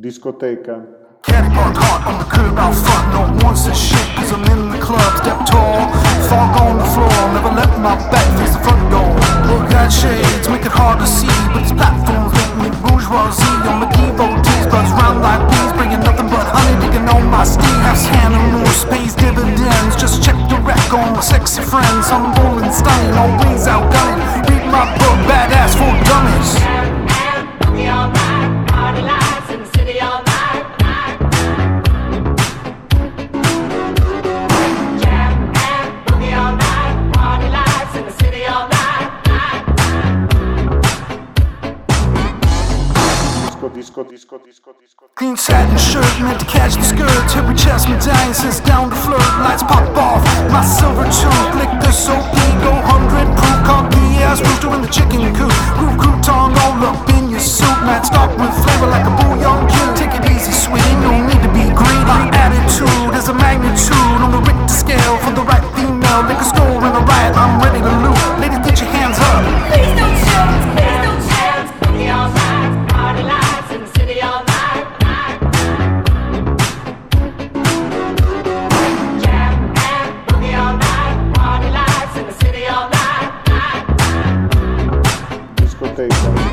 Discoteca. Out front. No shit, cause I'm in the club. Step tall, on the floor. Never let my back face the front door. Look at shades, make it hard to see. But make me round like bees. Nothing but honey, my dividends. Just check the on my sexy friends. I'm rolling, stunning, always outgunning. Read my Disco, disco, disco, disco. Green satin shirt meant to catch the skirt. Every chest medallion sits down to flirt. Lights pop off. My silver tooth, the soap, go hundred proof. Cocky ass rooster in the chicken coop. Groove crouton all up in your suit. Matched up with flavor like a bouillon cube. Take it easy, sweetie. No need to be greedy. My attitude is a magnitude on the Richter scale for the right female. Liquor store in the right. I'm ready to loot. Ladies, Thursday.